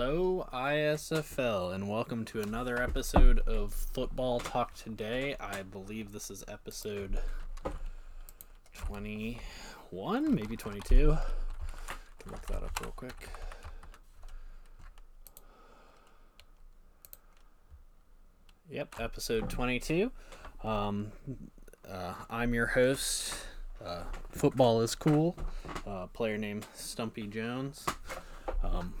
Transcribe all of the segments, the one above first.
Hello, ISFL, and welcome to another episode of Football Talk Today. I believe this is episode 21, maybe 22. Can look that up real quick. Yep, episode 22. Um, uh, I'm your host. Uh, football is cool. Uh, player named Stumpy Jones. Um,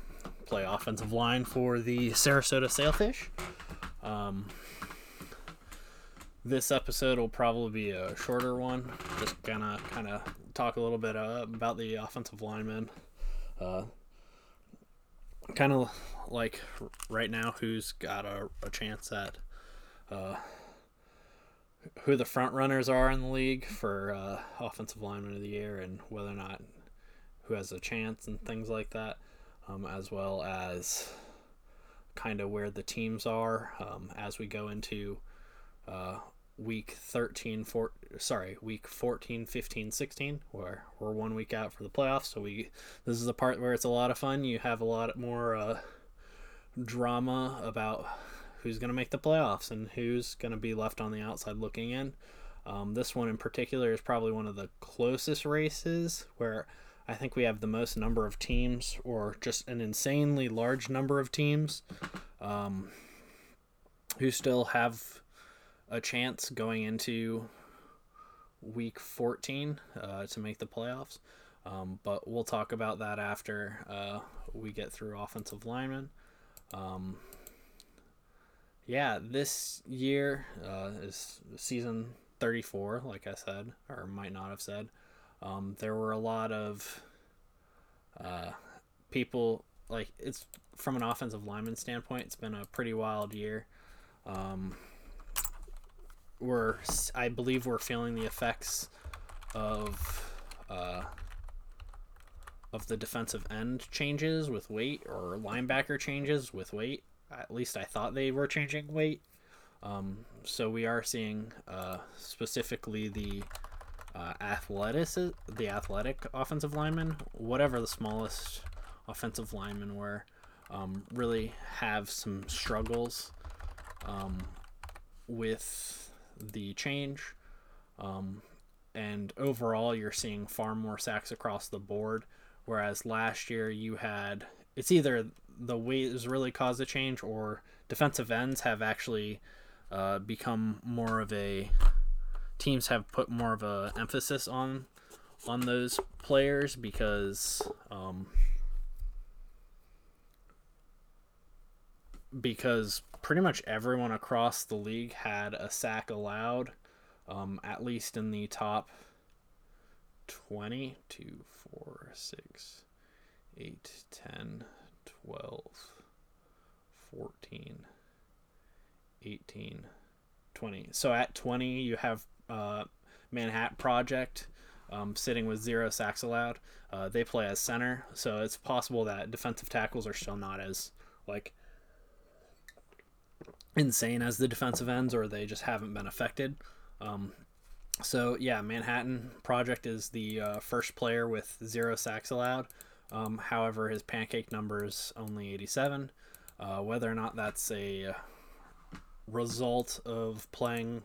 play offensive line for the Sarasota Sailfish. Um, this episode will probably be a shorter one. Just gonna kind of talk a little bit uh, about the offensive linemen. Uh, kind of like right now, who's got a, a chance at uh, who the front runners are in the league for uh, offensive lineman of the year and whether or not who has a chance and things like that, um, as well as kind of where the teams are um, as we go into uh, week 13 four, sorry week 14 15 16 where we're one week out for the playoffs so we this is the part where it's a lot of fun you have a lot more uh, drama about who's going to make the playoffs and who's going to be left on the outside looking in. Um, this one in particular is probably one of the closest races where I think we have the most number of teams, or just an insanely large number of teams, um, who still have a chance going into week 14 uh, to make the playoffs. Um, but we'll talk about that after uh, we get through offensive linemen. Um, yeah, this year uh, is season 34, like I said, or might not have said. Um, there were a lot of uh, people, like, it's from an offensive lineman standpoint, it's been a pretty wild year. Um, we're, I believe, we're feeling the effects of. Uh, of the defensive end changes with weight or linebacker changes with weight at least I thought they were changing weight. Um, so we are seeing uh, specifically the uh, athletic, the athletic offensive linemen, whatever the smallest offensive linemen were, um, really have some struggles um, with the change. Um, and overall, you're seeing far more sacks across the board. Whereas last year you had it's either the has really caused a change, or defensive ends have actually uh, become more of a teams have put more of a emphasis on on those players because um, because pretty much everyone across the league had a sack allowed, um, at least in the top 20, 2, 4, 6, 8, 10, 12, 14, 18, 20. So at 20, you have uh, Manhattan Project um, sitting with zero sacks allowed. Uh, they play as center, so it's possible that defensive tackles are still not as like insane as the defensive ends, or they just haven't been affected. Um, so yeah, Manhattan Project is the uh, first player with zero sacks allowed. Um, however, his pancake number is only 87. Uh, whether or not that's a result of playing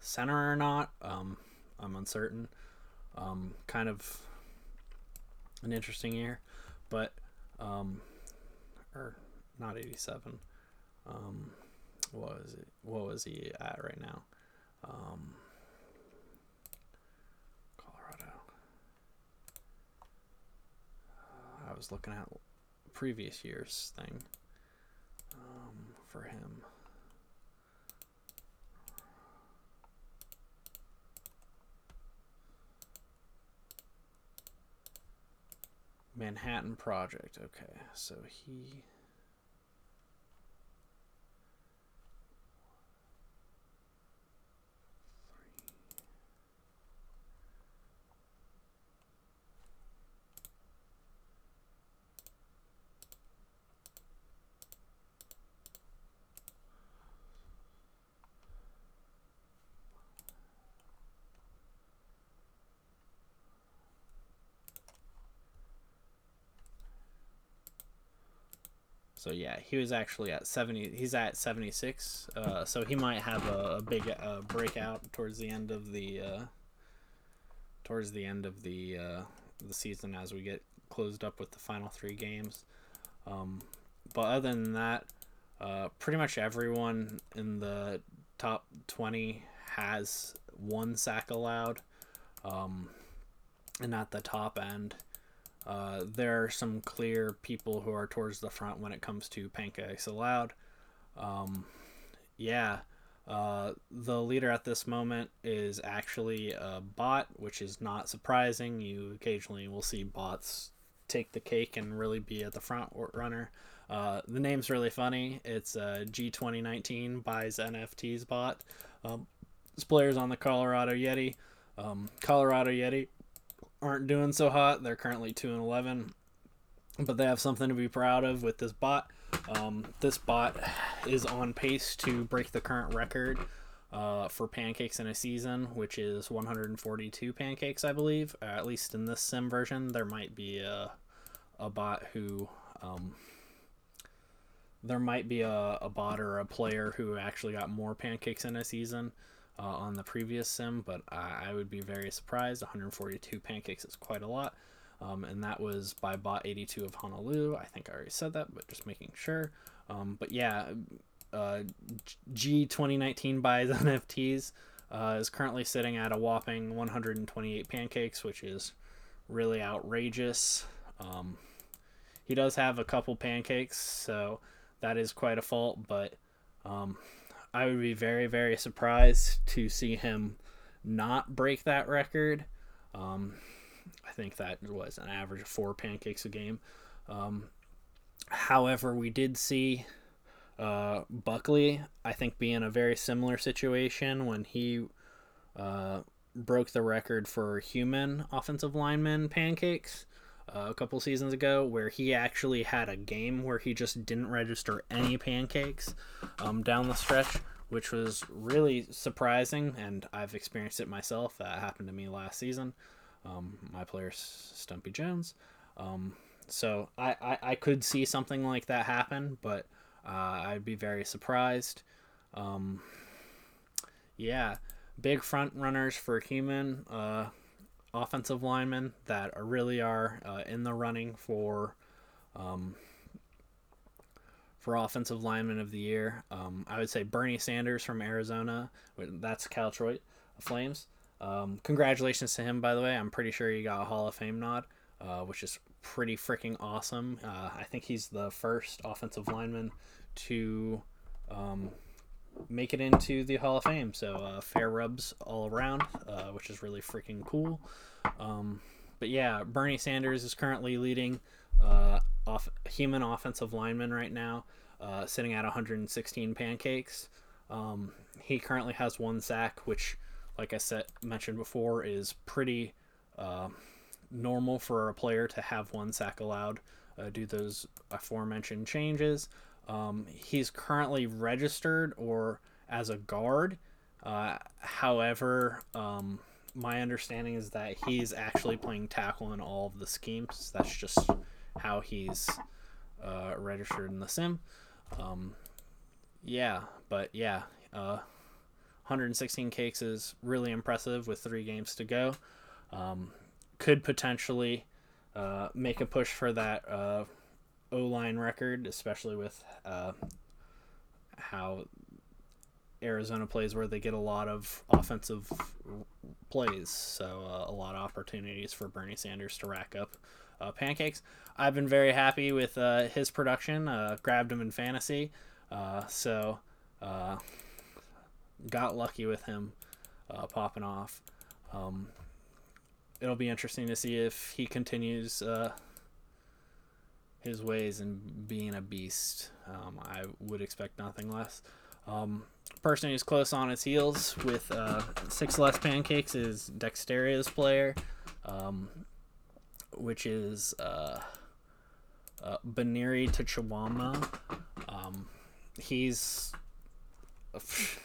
center or not, um, I'm uncertain. Um, kind of an interesting year, but um, or not 87. Um, what was it? What was he at right now? Um, Colorado I was looking at previous year's thing um, for him. Manhattan Project. Okay, so he So yeah, he was actually at 70. He's at 76. Uh, so he might have a, a big uh, breakout towards the end of the uh, towards the end of the uh, the season as we get closed up with the final three games. Um, but other than that, uh, pretty much everyone in the top 20 has one sack allowed. Um, and at the top end, uh, there are some clear people who are towards the front when it comes to pancakes allowed. Um, yeah, uh, the leader at this moment is actually a bot, which is not surprising. You occasionally will see bots take the cake and really be at the front runner. Uh, the name's really funny. It's uh, G2019 buys NFTs bot. Um, this player's on the Colorado Yeti. Um, Colorado Yeti aren't doing so hot. They're currently 2 and 11, but they have something to be proud of with this bot. Um, this bot is on pace to break the current record uh, for pancakes in a season, which is 142 pancakes, I believe. Uh, at least in this sim version, there might be a, a bot who. Um, there might be a, a bot or a player who actually got more pancakes in a season uh, on the previous sim, but I, I, would be very surprised. 142 pancakes is quite a lot. Um, and that was by bot 82 of Honolulu. I think I already said that, but just making sure. Um, but yeah, uh, G 2019 buys NFTs uh, is currently sitting at a whopping 128 pancakes, which is really outrageous. Um, he does have a couple pancakes, so that is quite a fault, but um, I would be very, very surprised to see him not break that record. Um, I think that was an average of four pancakes a game. Um, however, we did see uh, Buckley, I think, be in a very similar situation when he uh, broke the record for human offensive lineman pancakes uh, a couple seasons ago where he actually had a game where he just didn't register any pancakes um, down the stretch, which was really surprising. And I've experienced it myself. That happened to me last season. Um, my player, Stumpy Jones. Um, so I, I, I, could see something like that happen, but uh, I'd be very surprised. Um, yeah, big front runners for human. Uh, offensive linemen that really are uh, in the running for um, for offensive lineman of the year. Um, I would say Bernie Sanders from Arizona. That's Caltroit Flames. Um, congratulations to him, by the way. I'm pretty sure he got a Hall of Fame nod, uh, which is pretty freaking awesome. Uh, I think he's the first offensive lineman to um, make it into the Hall of Fame. So uh, fair rubs all around, uh, which is really freaking cool. Um, but yeah, Bernie Sanders is currently leading uh, off human offensive lineman right now, uh, sitting at 116 pancakes. Um, he currently has one sack, which, like I said mentioned before, is pretty uh, normal for a player to have one sack allowed. Uh, do those aforementioned changes. Um, he's currently registered or as a guard. Uh, however, um, my understanding is that he's actually playing tackle in all of the schemes. That's just how he's uh, registered in the sim. Um, yeah, but yeah, uh, 116 cakes is really impressive with three games to go. Um, could potentially uh, make a push for that uh, O line record, especially with uh, how Arizona plays, where they get a lot of offensive plays. So uh, a lot of opportunities for Bernie Sanders to rack up uh, pancakes. I've been very happy with uh, his production. Uh, grabbed him in fantasy, uh, so got lucky with him popping off. Um, it'll be interesting to see if he continues his ways and being a beast. Um, I would expect nothing less. Um, person who's close on his heels with uh, six less pancakes is Dexteria's player, um, which is uh, uh, Baniri to Chihuahua. Um, he's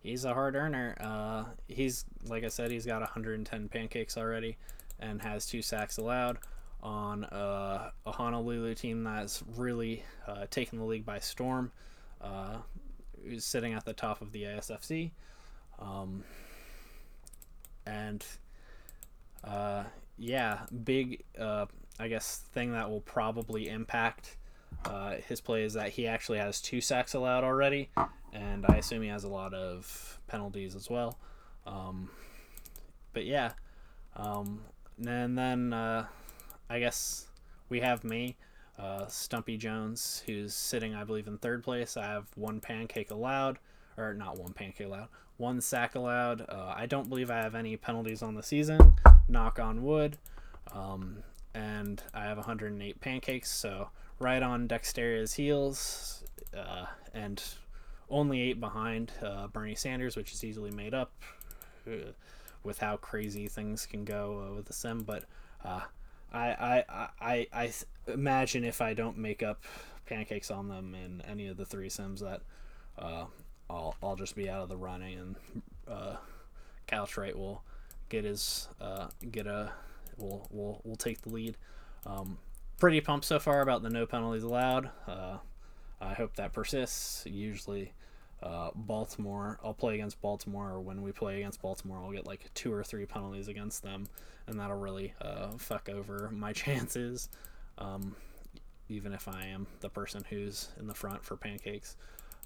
he's a hard earner. Uh, he's like I said, he's got 110 pancakes already, and has two sacks allowed. On uh, a Honolulu team that's really uh, taken the league by storm. Uh, who's sitting at the top of the ASFC. Um, and uh, yeah, big, uh, I guess, thing that will probably impact uh, his play is that he actually has two sacks allowed already, and I assume he has a lot of penalties as well. Um, but yeah, um, and then I guess we have me, uh, Stumpy Jones, who's sitting, I believe, in third place. I have one pancake allowed, or not one pancake allowed, one sack allowed. Uh, I don't believe I have any penalties on the season. Knock on wood. Um, and I have 108 pancakes, so right on Dexteria's heels, uh, and only eight behind uh, Bernie Sanders, which is easily made up uh, with how crazy things can go uh, with the sim. But I, I, I, I imagine if I don't make up pancakes on them in any of the three sims, that uh, I'll, I'll just be out of the running, and uh, Couchright will get his uh, get a will will will take the lead. Um, pretty pumped so far about the no penalties allowed. Uh, I hope that persists. Usually, uh, Baltimore, I'll play against Baltimore, or when we play against Baltimore, I'll get like two or three penalties against them, and that'll really uh, fuck over my chances. Um, even if I am the person who's in the front for pancakes.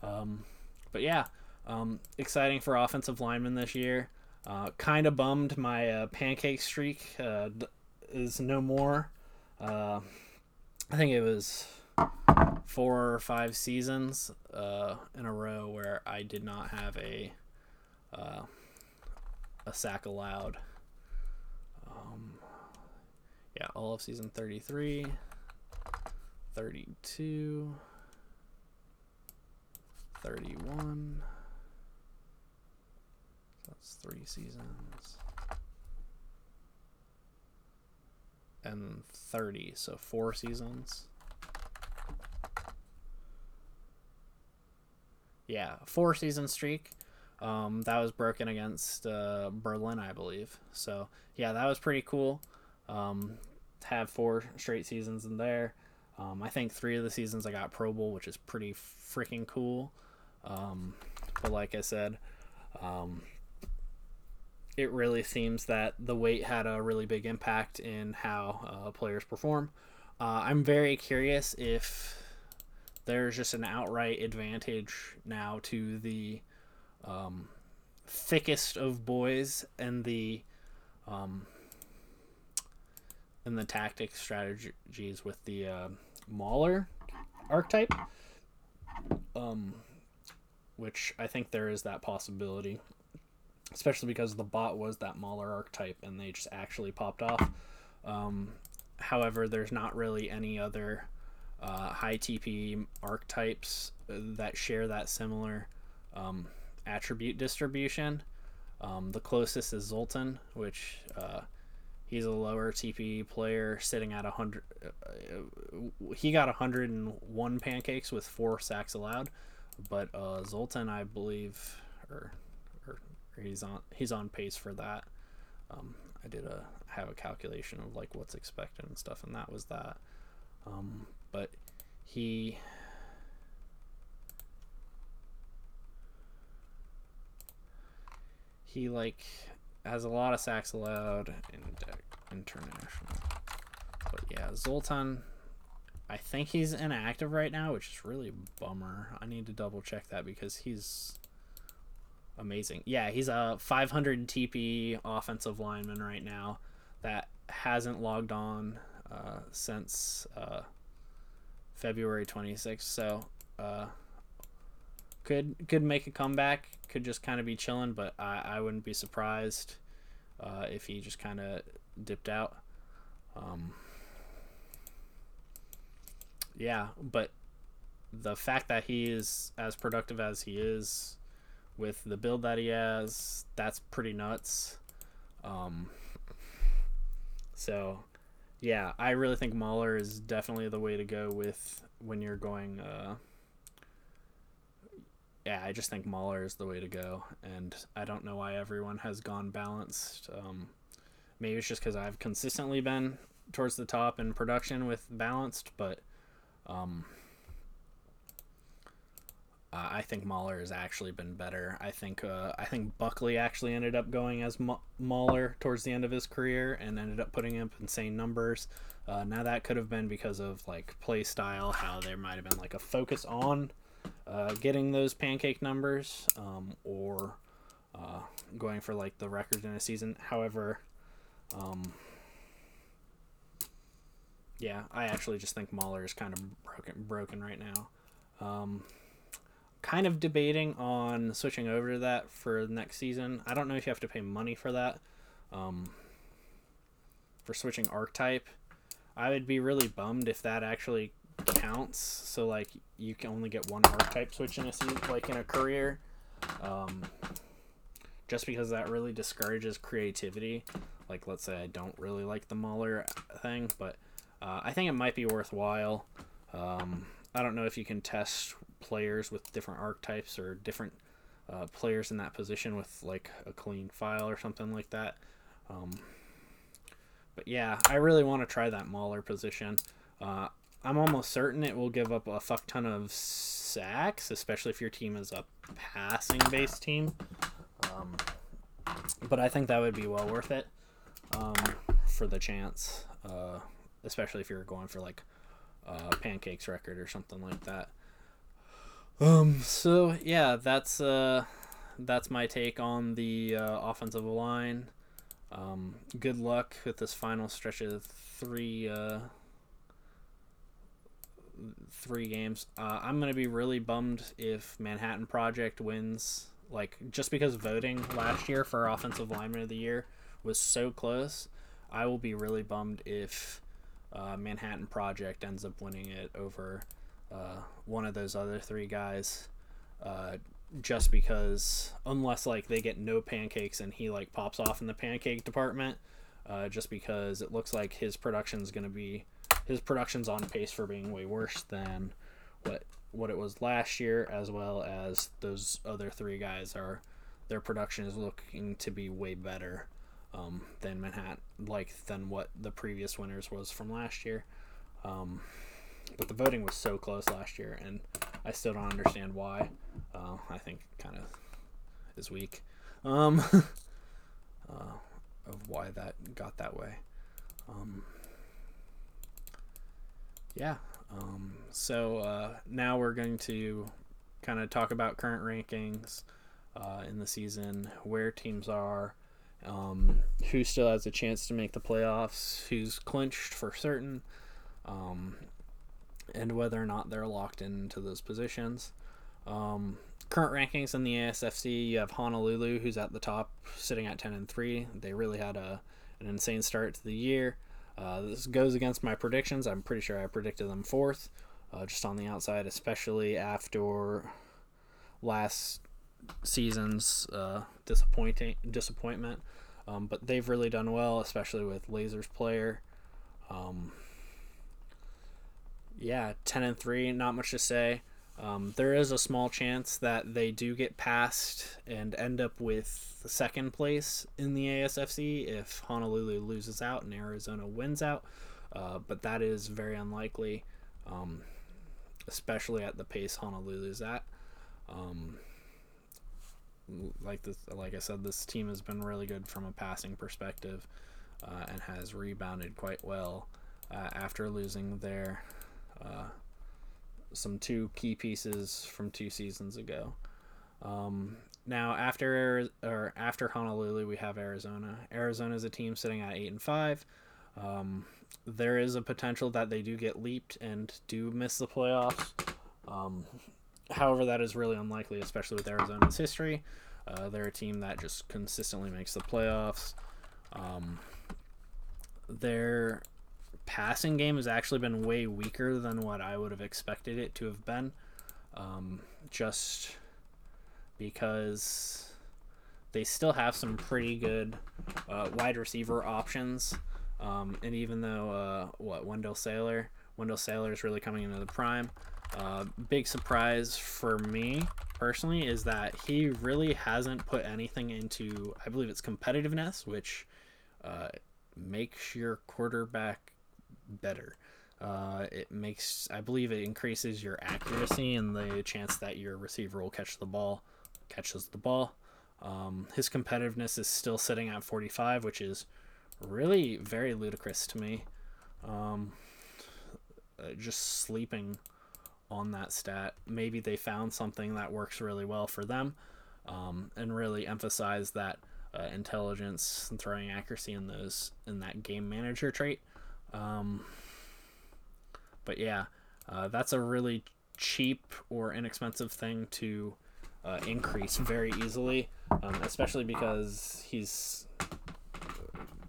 Um, but yeah, um, exciting for offensive linemen this year. Uh, kind of bummed my uh, pancake streak uh, is no more. Uh, I think it was four or five seasons uh, in a row where I did not have a uh, a sack allowed. Um, yeah, all of season 33, 32, 31. That's three seasons. And 30, so four seasons. Yeah, four season streak. Um, that was broken against uh, Berlin, I believe. So yeah, that was pretty cool. Um, have four straight seasons in there. Um, I think three of the seasons I got Pro Bowl, which is pretty freaking cool. Um, but like I said, um, it really seems that the weight had a really big impact in how uh, players perform. Uh, I'm very curious if there's just an outright advantage now to the um, thickest of boys and the um, and the tactic strategies with the uh, Mauler archetype. Um, which I think there is that possibility, especially because the bot was that Mauler archetype and they just actually popped off. Um, however, there's not really any other uh, high TP archetypes that share that similar um, attribute distribution. Um, the closest is Zoltan, which uh, he's a lower TP player sitting at 100. Uh, uh, he got 101 pancakes with four sacks allowed, but uh, Zoltan, I believe, or, or, he's on he's on pace for that. Um, I did a have a calculation of like what's expected and stuff, and that was that. Um, but he he like has a lot of sacks allowed in international. But yeah, Zoltan I think he's inactive right now, which is really a bummer. I need to double check that because he's amazing. Yeah, he's a 500 TP offensive lineman right now that hasn't logged on uh, since uh, February 26th. So uh, could could make a comeback. Could just kind of be chilling, but I, I wouldn't be surprised uh, if he just kind of dipped out. Um, yeah, but the fact that he is as productive as he is with the build that he has, that's pretty nuts. Um, so, yeah, I really think Mauler is definitely the way to go with when you're going. Uh, yeah, I just think Mauler is the way to go, and I don't know why everyone has gone balanced. Um, maybe it's just because I've consistently been towards the top in production with balanced, but um, uh, I think Mauler has actually been better. I think uh, I think Buckley actually ended up going as Ma- Mauler towards the end of his career and ended up putting up insane numbers. Uh, now that could have been because of like play style, how there might have been like a focus on uh, getting those pancake numbers, um, or uh, going for like the record in a season. However, um, yeah, I actually just think Mauler is kind of broken broken right now. Um, kind of debating on switching over to that for next season. I don't know if you have to pay money for that. Um, for switching archetype, I would be really bummed if that actually counts. So like you can only get one archetype switch in a season, like in a career. Um, just because that really discourages creativity. Like let's say I don't really like the Mauler thing, but uh, I think it might be worthwhile. Um, I don't know if you can test players with different archetypes or different uh, players in that position with like a clean file or something like that. Um, but yeah, I really want to try that Mauler position. Uh, I'm almost certain it will give up a fuck ton of sacks, especially if your team is a passing based team. Um, but I think that would be well worth it um, for the chance, uh, especially if you're going for like uh, pancakes record or something like that. Um. So yeah, that's uh, that's my take on the uh, offensive line. Um, good luck with this final stretch of three uh, three games. Uh, I'm gonna be really bummed if Manhattan Project wins. Like just because voting last year for offensive lineman of the year was so close, I will be really bummed if uh, Manhattan Project ends up winning it over uh, one of those other three guys. Uh, just because, unless like they get no pancakes and he like pops off in the pancake department, uh, just because it looks like his production's gonna be his production's on pace for being way worse than what what it was last year, as well as those other three guys are their production is looking to be way better um, than Manhattan, like than what the previous winners was from last year. Um, but the voting was so close last year, and I still don't understand why. Uh, I think kind of is weak um, uh, of why that got that way. Um, yeah. Um, so uh, now we're going to kind of talk about current rankings uh, in the season, where teams are, um, who still has a chance to make the playoffs, who's clinched for certain, um, and whether or not they're locked into those positions. Um, current rankings in the ASFC, you have Honolulu, who's at the top, sitting at 10 and 3. They really had a, an insane start to the year. Uh, this goes against my predictions. I'm pretty sure I predicted them fourth, uh, just on the outside, especially after last season's uh, disappointing disappointment. Um, but they've really done well, especially with Lasers player. Um, yeah, ten and three, not much to say. Um, there is a small chance that they do get past and end up with second place in the ASFC if Honolulu loses out and Arizona wins out, uh, but that is very unlikely, um, especially at the pace Honolulu's at. Like this, like I said, this team has been really good from a passing perspective, uh, and has rebounded quite well uh, after losing their uh, some two key pieces from two seasons ago. Um, now after or after Honolulu, we have Arizona. Arizona is a team sitting at eight and five. Um, there is a potential that they do get leaped and do miss the playoffs. Um, however, that is really unlikely, especially with Arizona's history. Uh, they're a team that just consistently makes the playoffs. Um, their passing game has actually been way weaker than what I would have expected it to have been. Um, just because they still have some pretty good uh, wide receiver options. Um, and even though uh, what Wendell Sailor, Wendell Sailor is really coming into the prime. Uh, big surprise for me personally is that he really hasn't put anything into, I believe it's competitiveness, which uh, makes your quarterback better. Uh, it makes, I believe, it increases your accuracy and the chance that your receiver will catch the ball, catches the ball. Um, his competitiveness is still sitting at 45, which is really very ludicrous to me. Um, uh, just sleeping on that stat. Maybe they found something that works really well for them um, and really emphasize that uh, intelligence and throwing accuracy in those in that game manager trait. Um, but yeah, uh, that's a really cheap or inexpensive thing to uh, increase very easily, um, especially because he's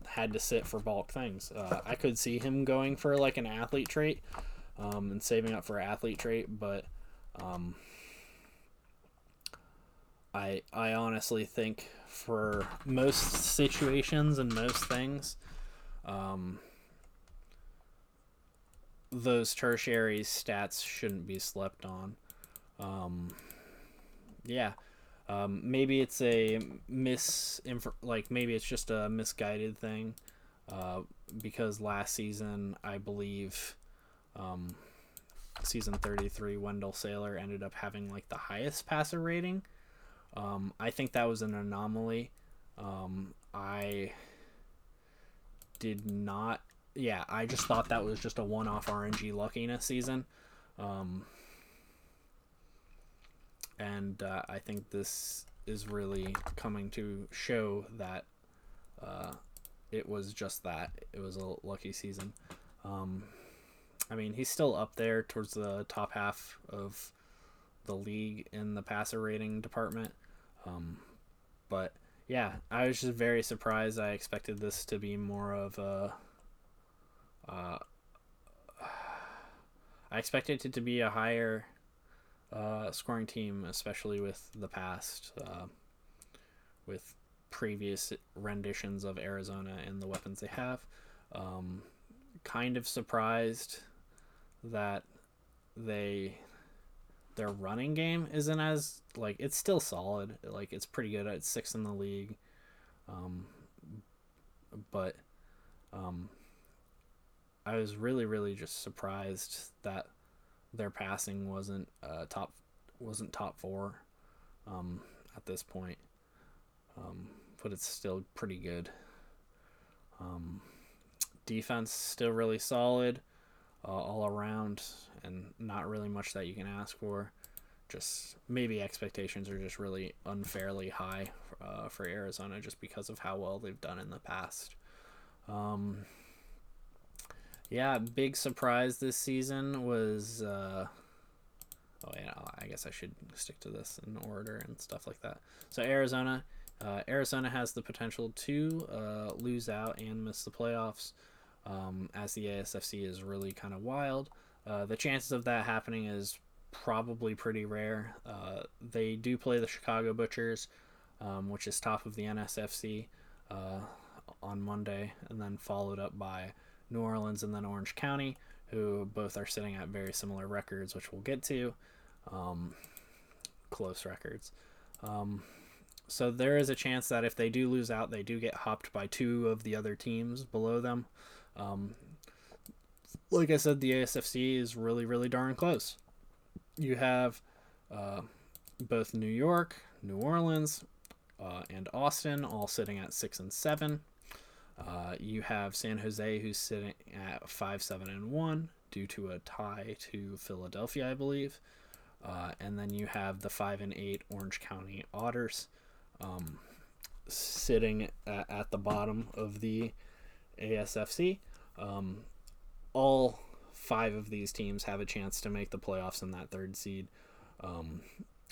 had to sit for bulk things. Uh, I could see him going for like an athlete trait um, and saving up for athlete trait, but um, I I honestly think for most situations and most things, um, those tertiary stats shouldn't be slept on. Um, yeah. Um, maybe it's a mis like maybe it's just a misguided thing uh, because last season I believe um, season 33 Wendell Sailor ended up having like the highest passer rating. Um, I think that was an anomaly. Um, I did not yeah, I just thought that was just a one-off RNG luckiness season. Um, and uh, I think this is really coming to show that uh, it was just that. It was a lucky season. Um, I mean, he's still up there towards the top half of the league in the passer rating department. Um, but yeah, I was just very surprised. I expected this to be more of a uh, I expected it to be a higher uh, scoring team, especially with the past, uh, with previous renditions of Arizona and the weapons they have. Um, kind of surprised that they their running game isn't as like it's still solid like it's pretty good at six in the league um, but um, I was really, really just surprised that their passing wasn't uh, top wasn't top four um, at this point. Um, but it's still pretty good. Um, defense still really solid uh, all around, and not really much that you can ask for. Just maybe expectations are just really unfairly high uh, for Arizona just because of how well they've done in the past. Um, yeah, big surprise this season was. Uh, oh yeah, I guess I should stick to this in order and stuff like that. So Arizona, uh, Arizona has the potential to uh, lose out and miss the playoffs, um, as the ASFC is really kind of wild. Uh, the chances of that happening is probably pretty rare. Uh, they do play the Chicago Butchers, um, which is top of the NSFC, uh, on Monday, and then followed up by New Orleans and then Orange County, who both are sitting at very similar records, which we'll get to. Um, close records. Um, so there is a chance that if they do lose out, they do get hopped by two of the other teams below them. Um, like I said, the ASFC is really, really darn close. You have uh, both New York, New Orleans, uh, and Austin all sitting at six and seven. Uh, you have San Jose, who's sitting at five, seven, and one due to a tie to Philadelphia, I believe. Uh, and then you have the five and eight Orange County Otters um, sitting at, at, the bottom of the ASFC. Um, all five of these teams have a chance to make the playoffs in that third seed, um,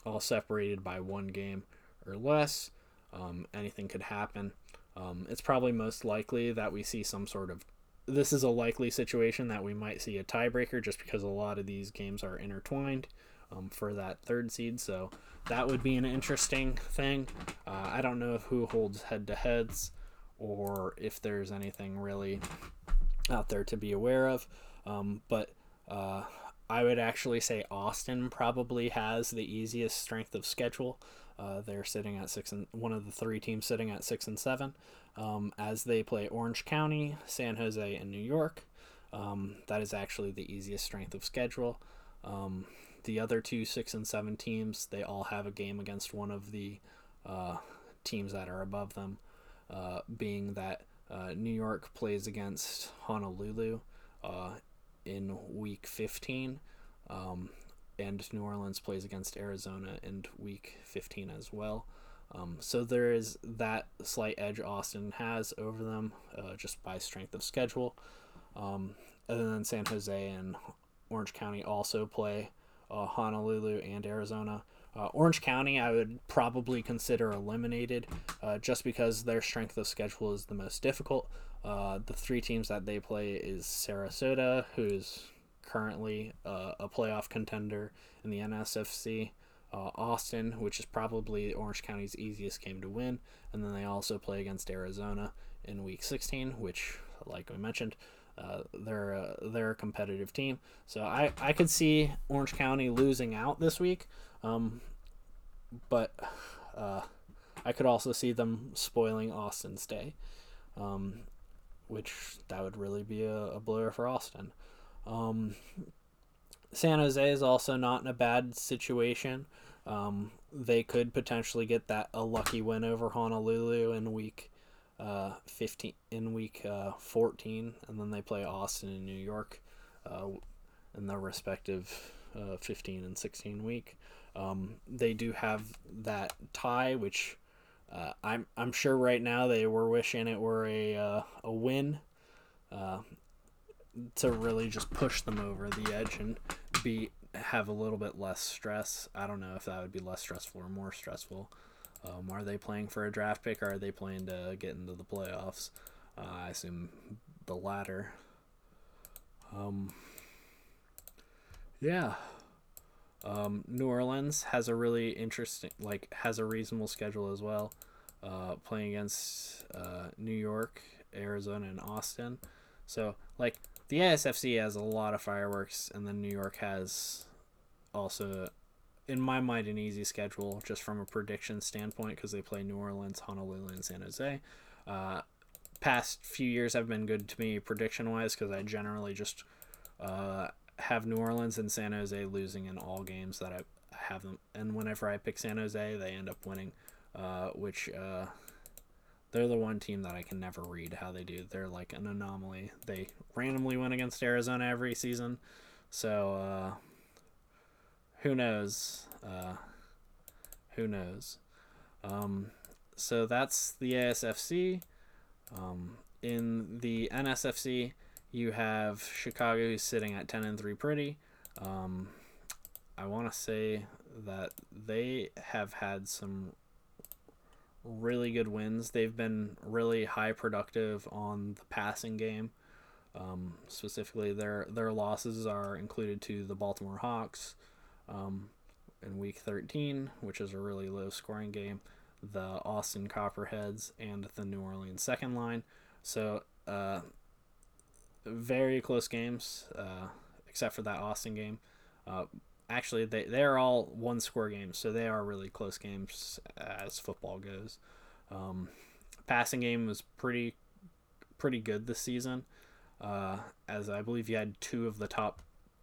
all separated by one game or less. Um, anything could happen. Um, it's probably most likely that we see some sort of. This is a likely situation that we might see a tiebreaker just because a lot of these games are intertwined um, for that third seed. So that would be an interesting thing. Uh, I don't know who holds head to heads or if there's anything really out there to be aware of. Um, but uh, I would actually say Austin probably has the easiest strength of schedule. Uh, they're sitting at six and one of the three teams sitting at six and seven um, as they play Orange County, San Jose, and New York. Um, that is actually the easiest strength of schedule. Um, the other two six and seven teams, they all have a game against one of the uh, teams that are above them, uh, being that uh, New York plays against Honolulu uh, in week 15, um, and New Orleans plays against Arizona in week 15 as well. Um, so there is that slight edge Austin has over them uh, just by strength of schedule. Um, and then San Jose and Orange County also play uh, Honolulu and Arizona. Uh, Orange County, I would probably consider eliminated uh, just because their strength of schedule is the most difficult. Uh, the three teams that they play is Sarasota, who's currently uh, a playoff contender in the NSFC. Uh, Austin, which is probably Orange County's easiest game to win, and then they also play against Arizona in Week 16, which, like we mentioned, uh, they're a, they're a competitive team. So I, I could see Orange County losing out this week, um, but uh, I could also see them spoiling Austin's day, um, which that would really be a, a blower for Austin. Um, San Jose is also not in a bad situation. Um, they could potentially get that a lucky win over Honolulu in week uh, 15 in week uh, 14 and then they play Austin and New York uh, in their respective uh, 15 and 16 week. Um, they do have that tie, which uh, I'm I'm sure right now they were wishing it were a uh, a win uh, to really just push them over the edge and be have a little bit less stress. I don't know if that would be less stressful or more stressful. Um, are they playing for a draft pick or are they playing to get into the playoffs? Uh, I assume the latter. Um, yeah. Um, New Orleans has a really interesting, like, has a reasonable schedule as well. Uh, playing against uh, New York, Arizona, and Austin. So, like, the ASFC has a lot of fireworks, and then New York has also, in my mind, an easy schedule just from a prediction standpoint because they play New Orleans, Honolulu, and San Jose. Uh, past few years have been good to me prediction wise because I generally just uh, have New Orleans and San Jose losing in all games that I have them. And whenever I pick San Jose, they end up winning, uh, which uh, they're the one team that I can never read how they do. They're like an anomaly. They randomly win against Arizona every season. So uh, who knows? Uh, who knows? Um, so that's the ASFC. Um, in the NSFC, you have Chicago who's sitting at 10 and 3 pretty. Um, I want to say that they have had some really good wins. They've been really high productive on the passing game. Um, specifically, their their losses are included to the Baltimore Hawks um, in Week 13, which is a really low scoring game, the Austin Copperheads, and the New Orleans second line. So, uh, very close games, uh, except for that Austin game. Uh, actually, they they're all one score games, so they are really close games as football goes. Um, passing game was pretty pretty good this season, uh, as I believe you had two of the top,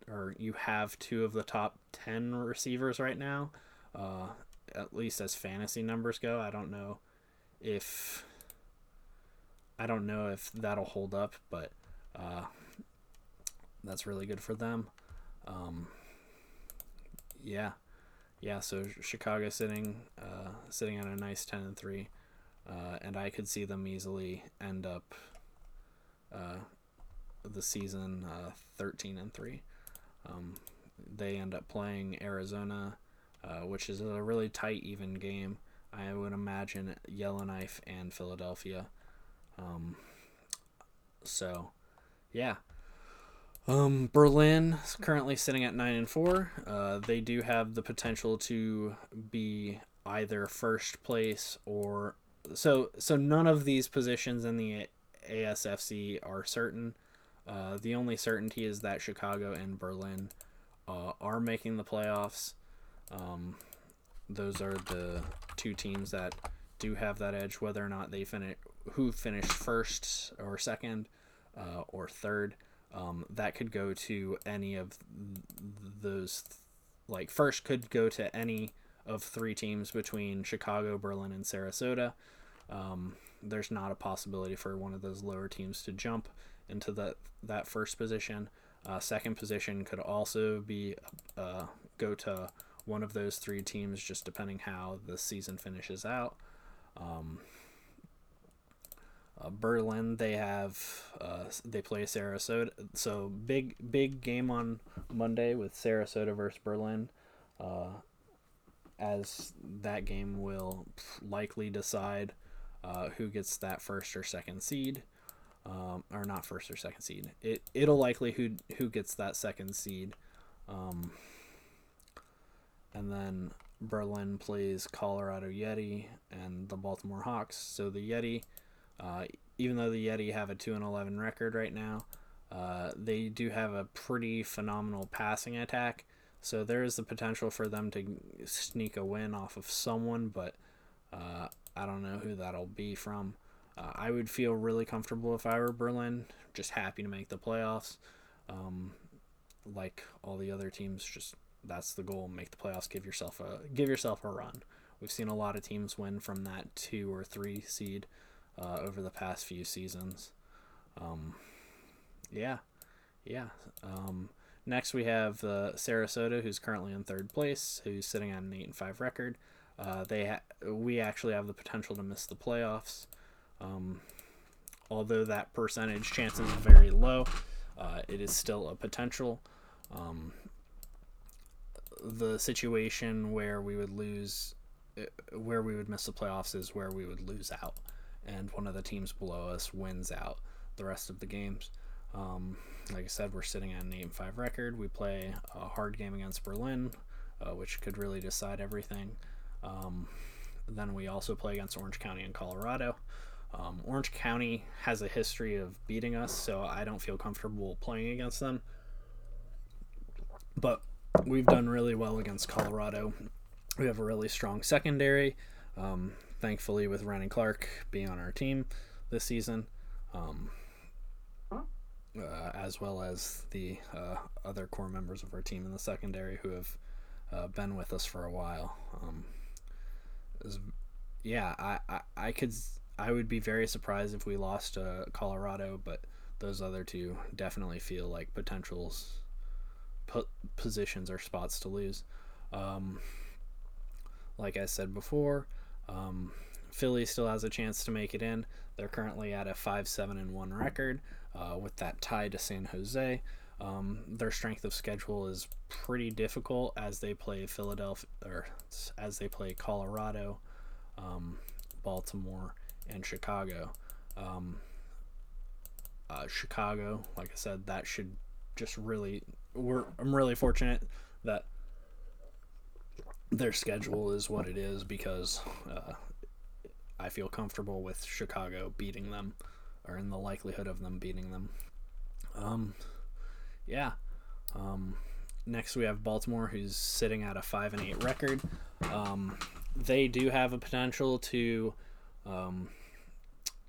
or you have two of the top ten receivers right now, uh, at least as fantasy numbers go. I don't know if I don't know if that'll hold up, but uh, that's really good for them. Um, yeah, yeah. So Chicago sitting uh, sitting at a nice ten and three, uh, and I could see them easily end up uh, the season uh, thirteen and three. Um, they end up playing Arizona, uh, which is a really tight, even game. I would imagine Yellowknife and Philadelphia. Um, so, yeah. Um, Berlin is currently sitting at nine and four. Uh, they do have the potential to be either first place or so. So none of these positions in the ASFC are certain. Uh, the only certainty is that Chicago and Berlin uh, are making the playoffs. Um, those are the two teams that do have that edge. Whether or not they finish, who finished first or second, uh, or third Um, that could go to any of those, like, first could go to any of three teams between Chicago, Berlin, and Sarasota. Um, there's not a possibility for one of those lower teams to jump into that that first position. Uh, second position could also be uh, go to one of those three teams, just depending how the season finishes out. Um, uh, Berlin, they have uh, they play Sarasota, so big big game on Monday with Sarasota versus Berlin, uh, as that game will likely decide uh, who gets that first or second seed, um, or not first or second seed. It it'll likely who who gets that second seed, um, and then Berlin plays Colorado Yeti and the Baltimore Hawks. So the Yeti, uh, even though the Yeti have a two and eleven record right now, uh, they do have a pretty phenomenal passing attack. So there is the potential for them to sneak a win off of someone, but uh, I don't know who that'll be from. Uh, I would feel really comfortable if I were Berlin, just happy to make the playoffs. Um, like all the other teams, just that's the goal: make the playoffs. Give yourself a give yourself a run. We've seen a lot of teams win from that two or three seed uh, over the past few seasons. Um, yeah, yeah. Um, next we have uh, Sarasota, who's currently in third place, who's sitting on an eight and five record. Uh, they ha- we actually have the potential to miss the playoffs. Um, although that percentage chance is very low, uh, it is still a potential. Um, the situation where we would lose, uh, where we would miss the playoffs, is where we would lose out, and one of the teams below us wins out the rest of the games. Um, like I said, we're sitting at an eight and five record. We play a hard game against Berlin, uh, which could really decide everything. Um, then we also play against Orange County and Colorado. Um, Orange County has a history of beating us, so I don't feel comfortable playing against them. But we've done really well against Colorado. We have a really strong secondary. Um, thankfully, with Ryan Clark being on our team this season, um, uh, as well as the uh, other core members of our team in the secondary who have uh, been with us for a while. Um, is, yeah, I, I, I could I would be very surprised if we lost to Colorado, but those other two definitely feel like potentials, put positions or spots to lose. Um, like I said before, um, Philly still has a chance to make it in. They're currently at a five seven and one record, uh, with that tie to San Jose. Um, their strength of schedule is pretty difficult as they play Philadelphia or as they play Colorado, um, Baltimore, and Chicago. Um, uh, Chicago, like I said, that should just really. We're I'm really fortunate that their schedule is what it is because uh, I feel comfortable with Chicago beating them, or in the likelihood of them beating them. Um, yeah. Um, next we have Baltimore, who's sitting at a five and eight record. Um, they do have a potential to um,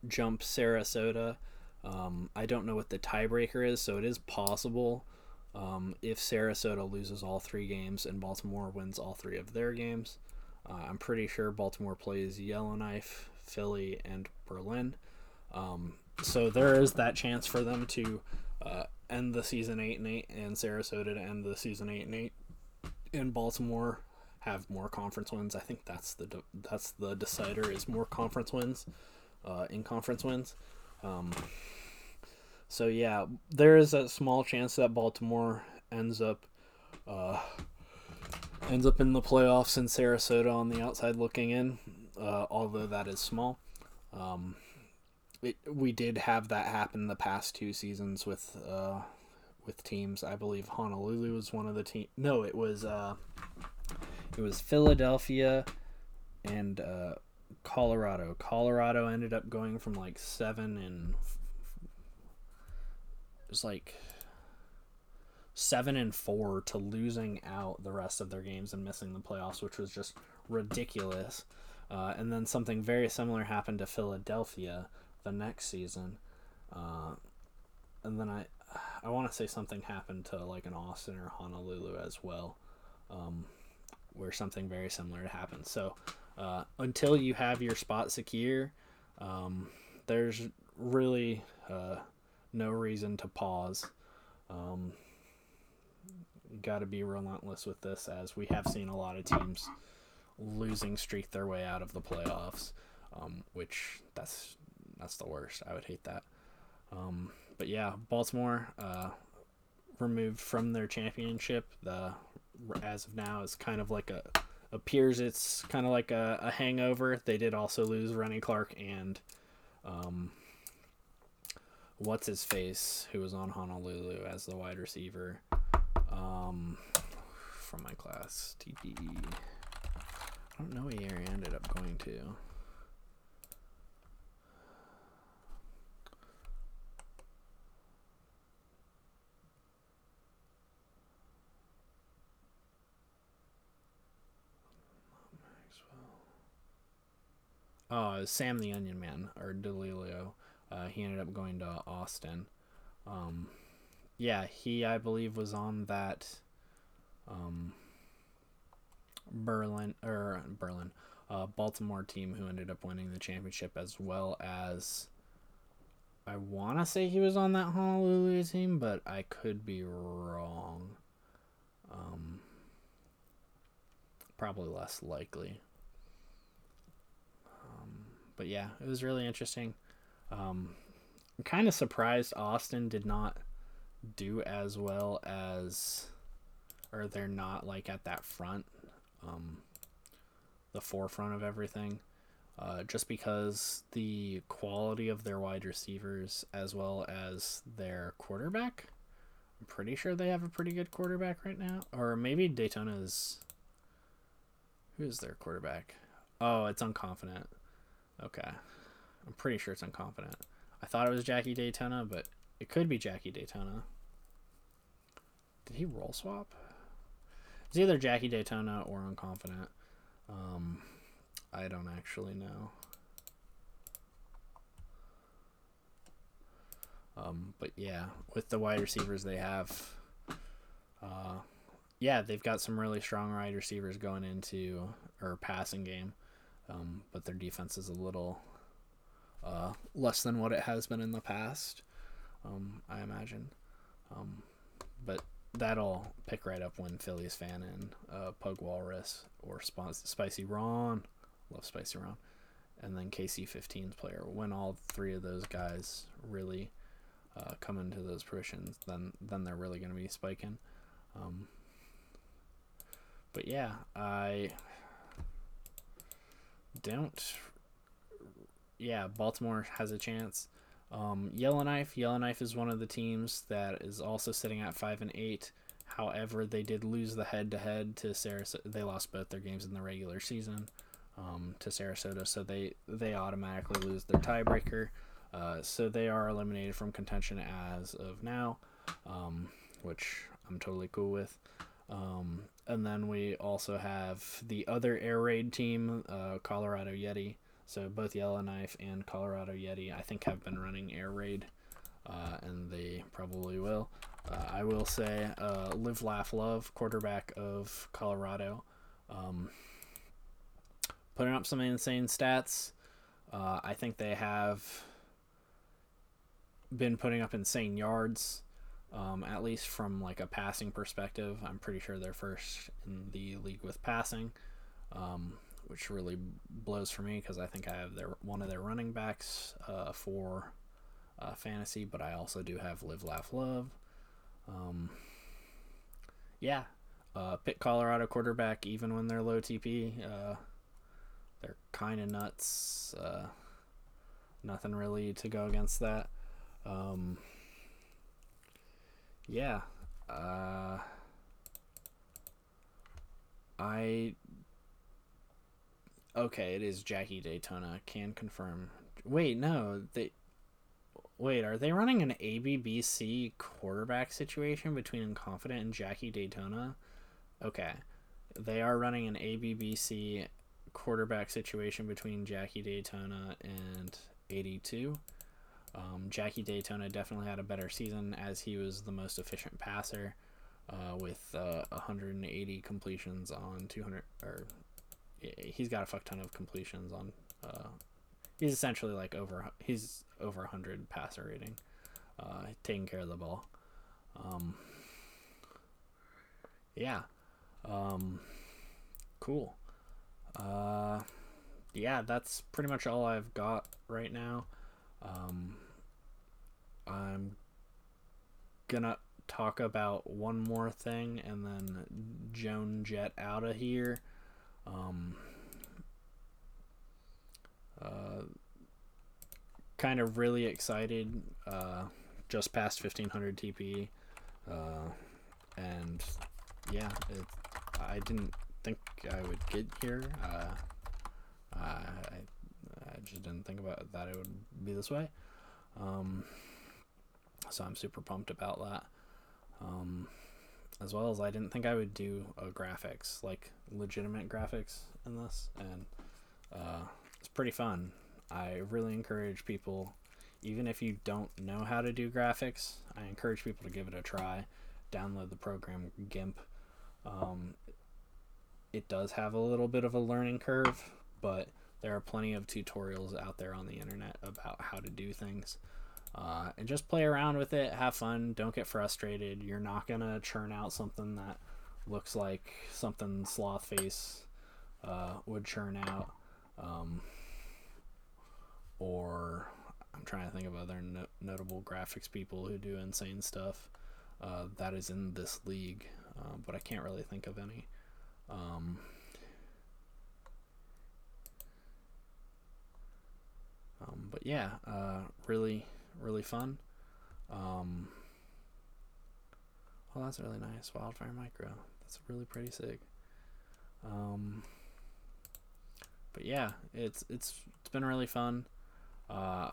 jump Sarasota. Um, I don't know what the tiebreaker is, so it is possible um, if Sarasota loses all three games and Baltimore wins all three of their games. Uh, I'm pretty sure Baltimore plays Yellowknife, Philly, and Berlin. Um, so there is that chance for them to uh, end the season eight and eight, and Sarasota to end the season eight and eight, and Baltimore have more conference wins. I think that's the de- that's the decider is more conference wins, uh, in conference wins. Um, so yeah, there is a small chance that Baltimore ends up uh, ends up in the playoffs in Sarasota on the outside looking in, uh, although that is small. Um, it, we did have that happen the past two seasons with uh, with teams. I believe Honolulu was one of the team. No, it was uh, it was Philadelphia and uh, Colorado. Colorado ended up going from like seven and was like seven and four to losing out the rest of their games and missing the playoffs, which was just ridiculous. Uh, and then something very similar happened to Philadelphia the next season. Uh, and then I I want to say something happened to like an Austin or Honolulu as well, um, where something very similar happened. So uh, until you have your spot secure, um, there's really uh, no reason to pause. Um, got to be relentless with this, as we have seen a lot of teams losing streak their way out of the playoffs, um, which that's that's the worst. I would hate that. Um, but yeah, Baltimore uh, removed from their championship. The as of now is kind of like a appears it's kind of like a, a hangover. They did also lose Rennie Clark and um, what's his face who was on Honolulu as the wide receiver um, from my class TPE. I don't know where he ended up going to. Oh, Sam the Onion Man or Delilio. Uh, he ended up going to Austin. Um, yeah, he I believe was on that um, Berlin or Berlin, uh, Baltimore team who ended up winning the championship as well as I want to say he was on that Honolulu team, but I could be wrong. Um, probably less likely. But yeah, it was really interesting. Um, I'm kind of surprised Austin did not do as well as, or they're not like at that front, um, the forefront of everything. Uh, just because the quality of their wide receivers as well as their quarterback. I'm pretty sure they have a pretty good quarterback right now. Or maybe Daytona's. Who is their quarterback? Oh, it's unconfident. Okay. I'm pretty sure it's unconfident. I thought it was Jackie Daytona, but it could be Jackie Daytona. Did he roll swap? It's either Jackie Daytona or unconfident. Um, I don't actually know. Um, but yeah, with the wide receivers they have, uh, yeah, they've got some really strong wide receivers going into or passing game um, but their defense is a little uh, less than what it has been in the past, um, I imagine. Um, but that'll pick right up when Phillies fan and uh, Pug Walrus or Spicy Ron, love Spicy Ron, and then KC15's player. When all three of those guys really uh, come into those positions, then then they're really going to be spiking. Um, but yeah, I don't. Yeah, Baltimore has a chance. Um, Yellowknife. Yellowknife is one of the teams that is also sitting at five and eight. However, they did lose the head-to-head to Sarasota. They lost both their games in the regular season um, to Sarasota, so they they automatically lose their tiebreaker. Uh, so they are eliminated from contention as of now, um, which I'm totally cool with. Um, and then we also have the other air raid team, uh, Colorado Yeti. So both Yellowknife and Colorado Yeti, I think, have been running air raid, uh, and they probably will. Uh, I will say, uh, Live, Laugh, Love, quarterback of Colorado, um, putting up some insane stats. Uh, I think they have been putting up insane yards um, at least from like a passing perspective. I'm pretty sure they're first in the league with passing, um, which really blows for me because I think I have their one of their running backs uh, for uh, fantasy, but I also do have Live, Laugh, Love. Um, yeah, uh, Pitt Colorado quarterback, even when they're low TP, uh, they're kind of nuts. Uh, nothing really to go against that. Um, yeah. Uh, I. Okay, it is Jackie Daytona. Can confirm. Wait, no. They. Wait, are they running an ABBC quarterback situation between Confident and Jackie Daytona? Okay. They are running an ABBC quarterback situation between Jackie Daytona and 82. Um, Jackie Daytona definitely had a better season as he was the most efficient passer uh, with uh, 180 completions on 200 or he's got a fuck ton of completions on uh, he's essentially like over he's over 100 passer rating uh, taking care of the ball. Um, yeah um, cool. Uh, yeah that's pretty much all i've got right now. Um, i'm gonna talk about one more thing and then joan jet out of here um, uh, kind of really excited. Uh, just past 1500 TP. Uh, and yeah, it, I didn't think I would get here. Uh, I, I just didn't think about that it would be this way. Um, so I'm super pumped about that. Um, as well as I didn't think I would do a graphics, like legitimate graphics in this, and uh, it's pretty fun. I really encourage people, even if you don't know how to do graphics, I encourage people to give it a try. Download the program GIMP. Um, it does have a little bit of a learning curve, but there are plenty of tutorials out there on the internet about how to do things. Uh, and just play around with it, have fun, don't get frustrated. You're not gonna churn out something that looks like something Slothface uh, would churn out. Um, or I'm trying to think of other no- notable graphics people who do insane stuff uh, that is in this league, uh, but I can't really think of any. Um, um, but yeah, uh, really really fun. Um, oh, that's really nice. Wildfire Micro. That's really pretty sick. Um, but yeah, it's it's it's been really fun. Uh,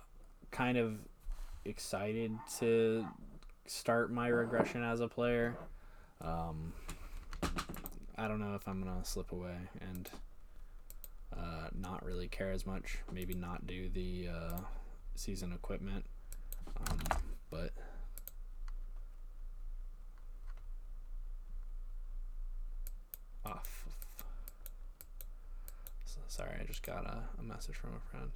kind of excited to start my regression as a player. Um, I don't know if I'm gonna slip away and uh, not really care as much. Maybe not do the uh, season equipment um, but off. So, sorry, I just got a, a, message from a friend.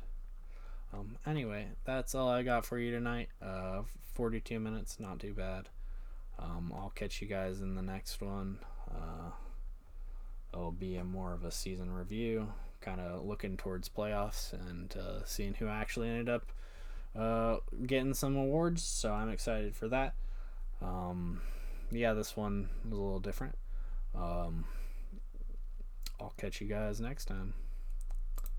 Um, anyway, that's all I got for you tonight. Uh, 42 minutes, not too bad. Um, I'll catch you guys in the next one. Uh, it'll be a more of a season review, kind of looking towards playoffs and uh, seeing who actually ended up uh, getting some awards, so I'm excited for that. Um, yeah, this one was a little different. Um, I'll catch you guys next time.